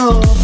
besos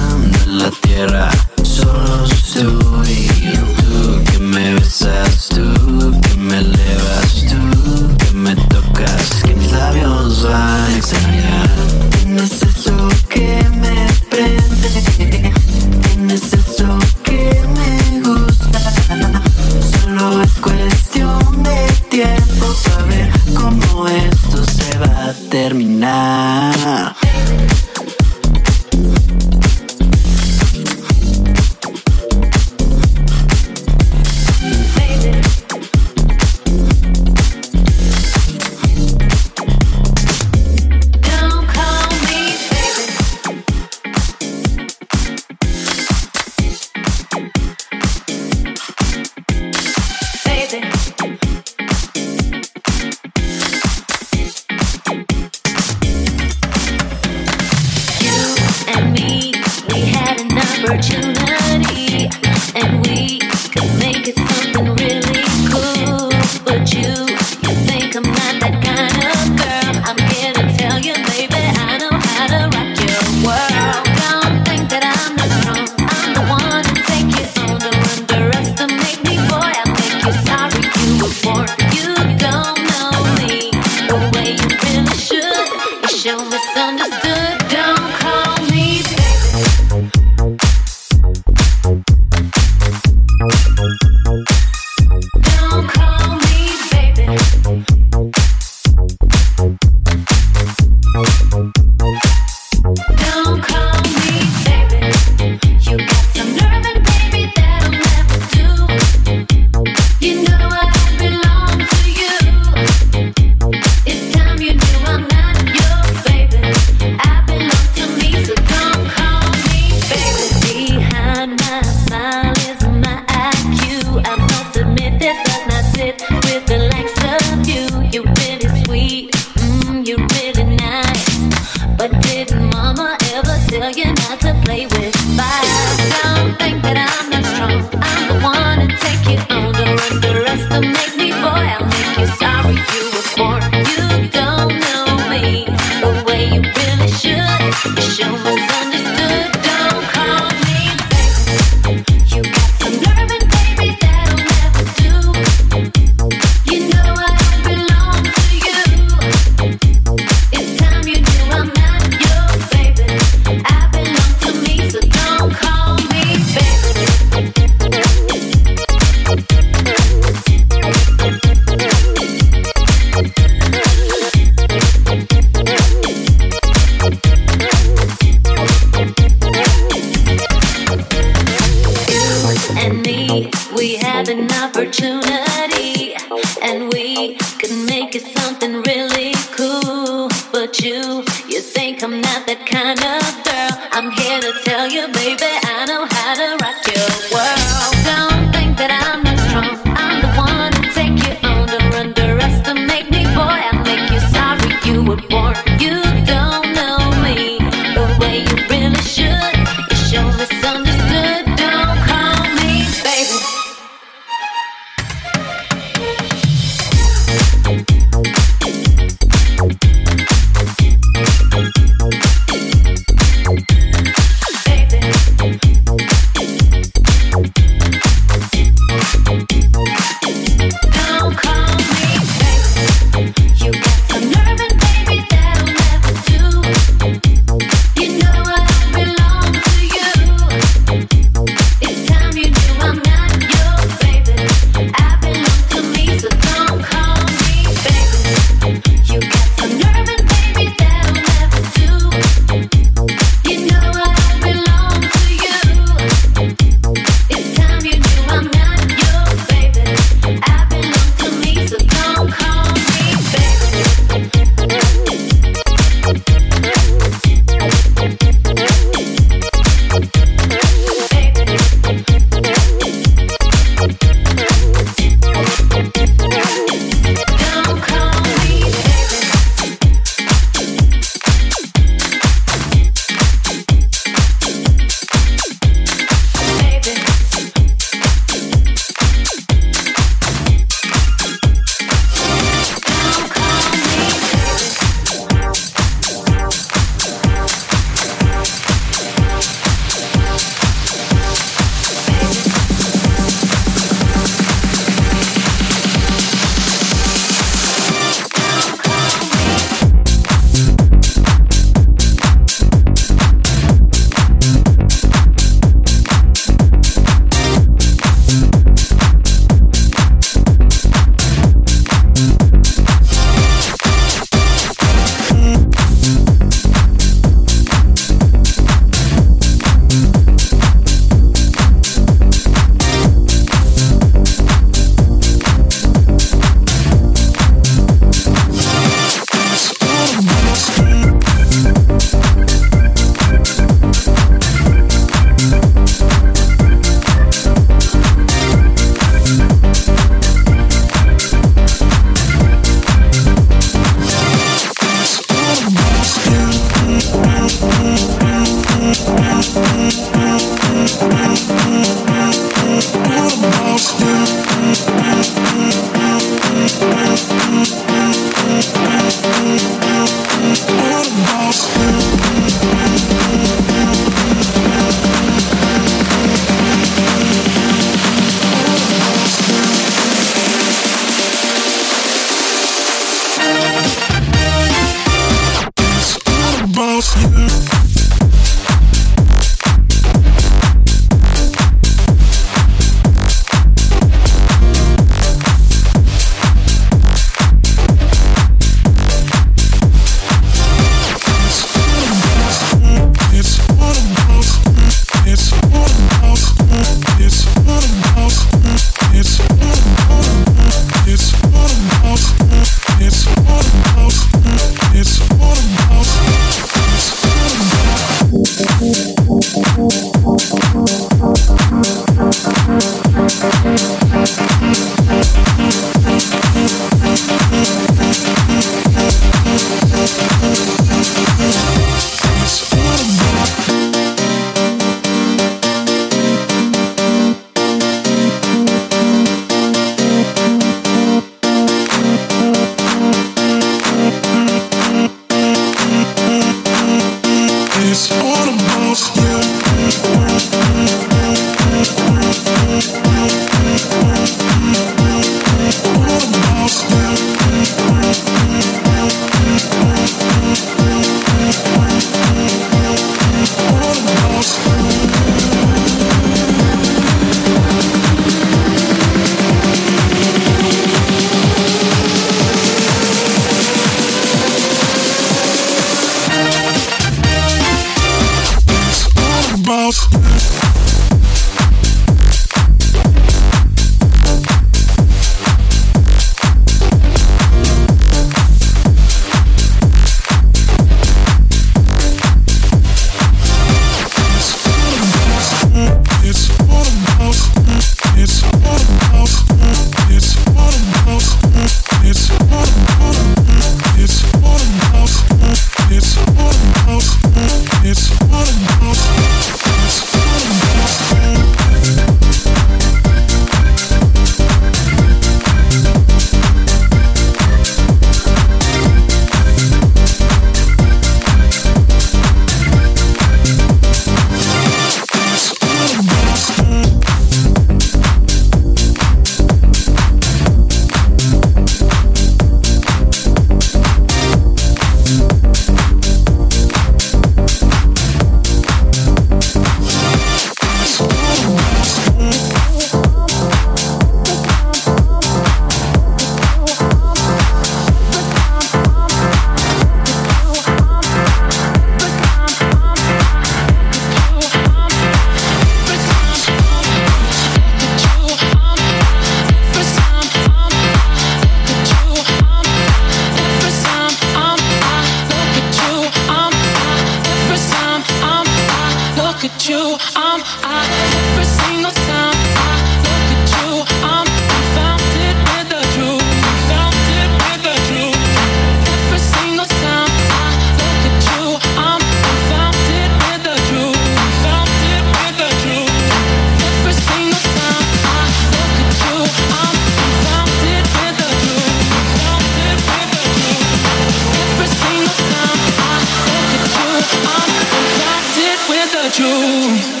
What's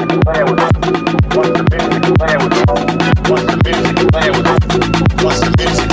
What's the music playing with? What's the music playing with? What's the music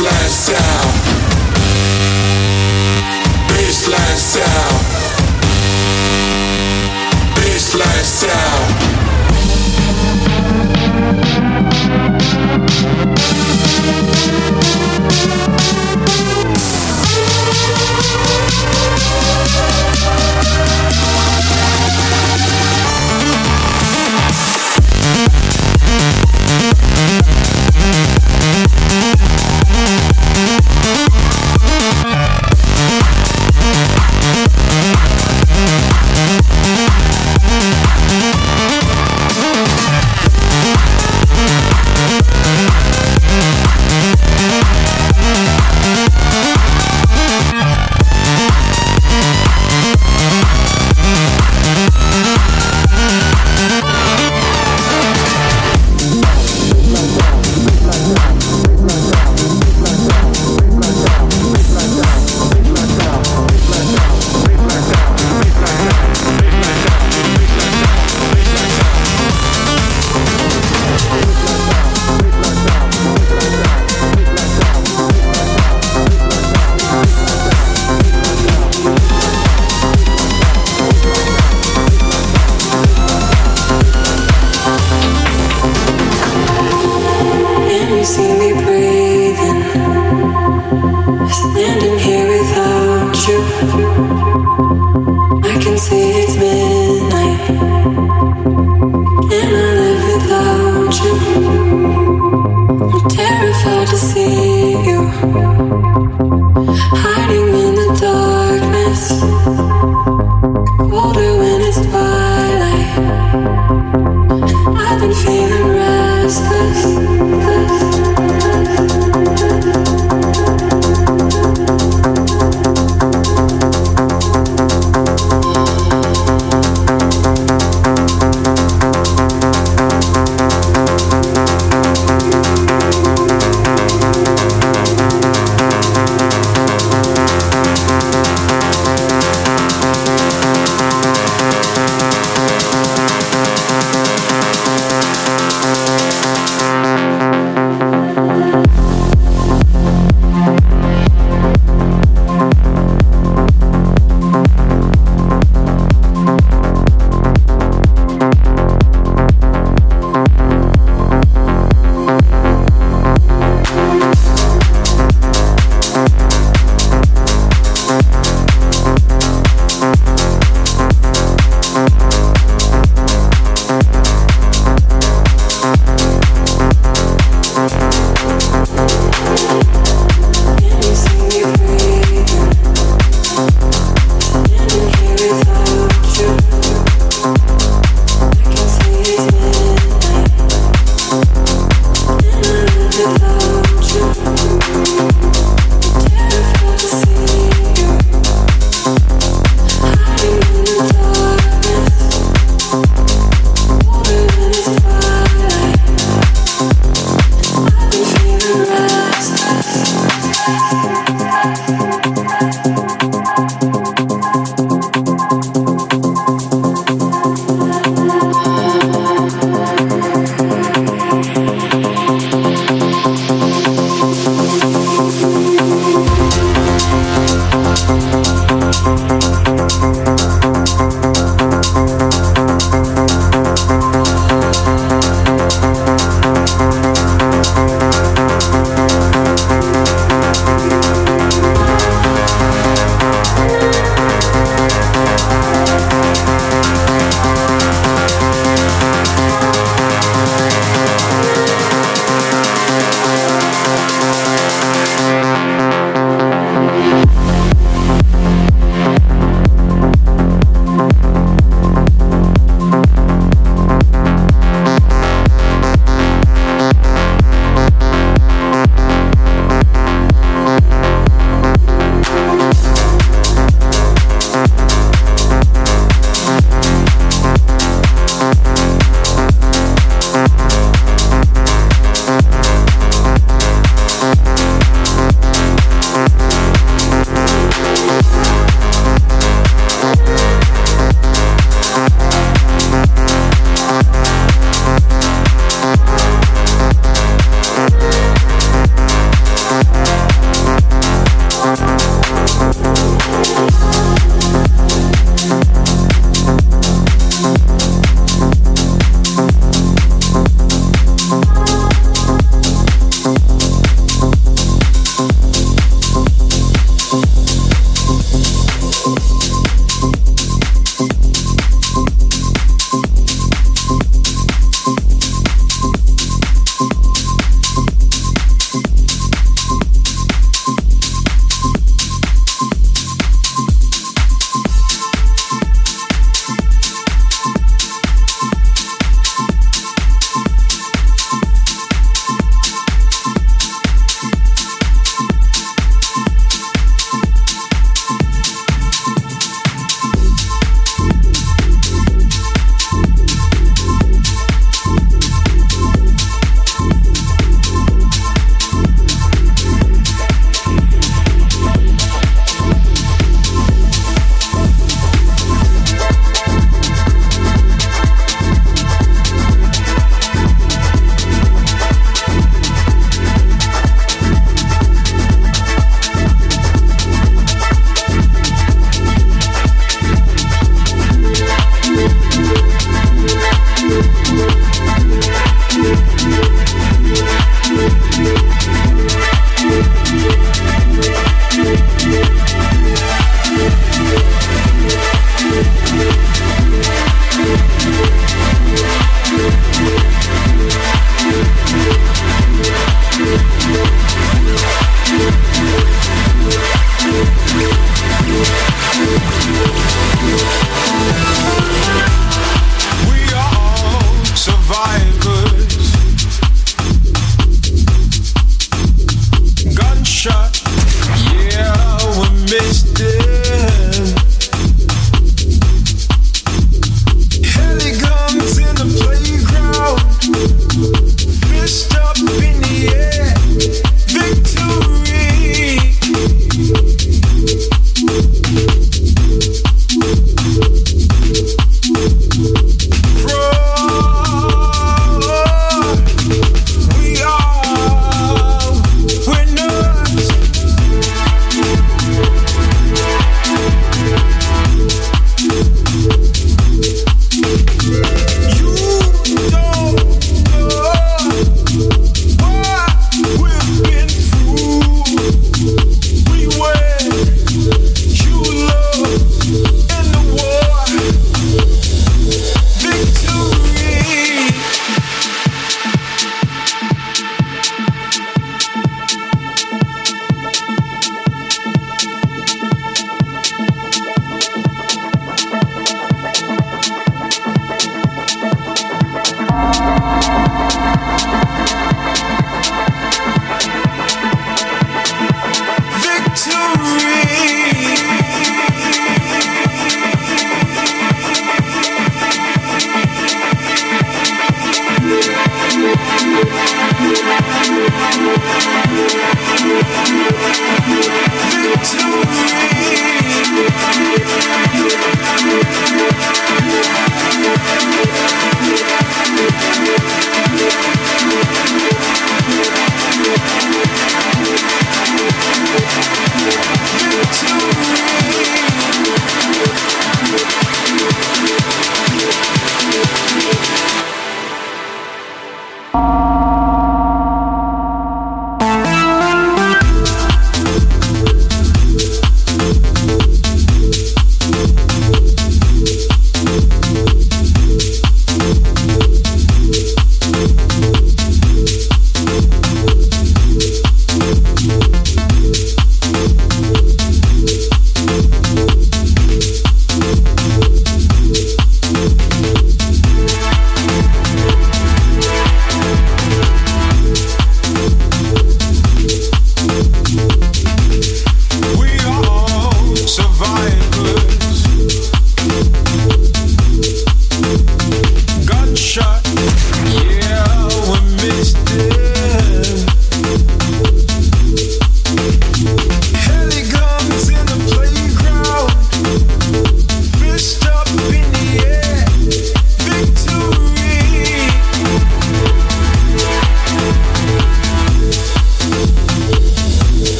Baseline sound. Baseline sound. Baseline sound.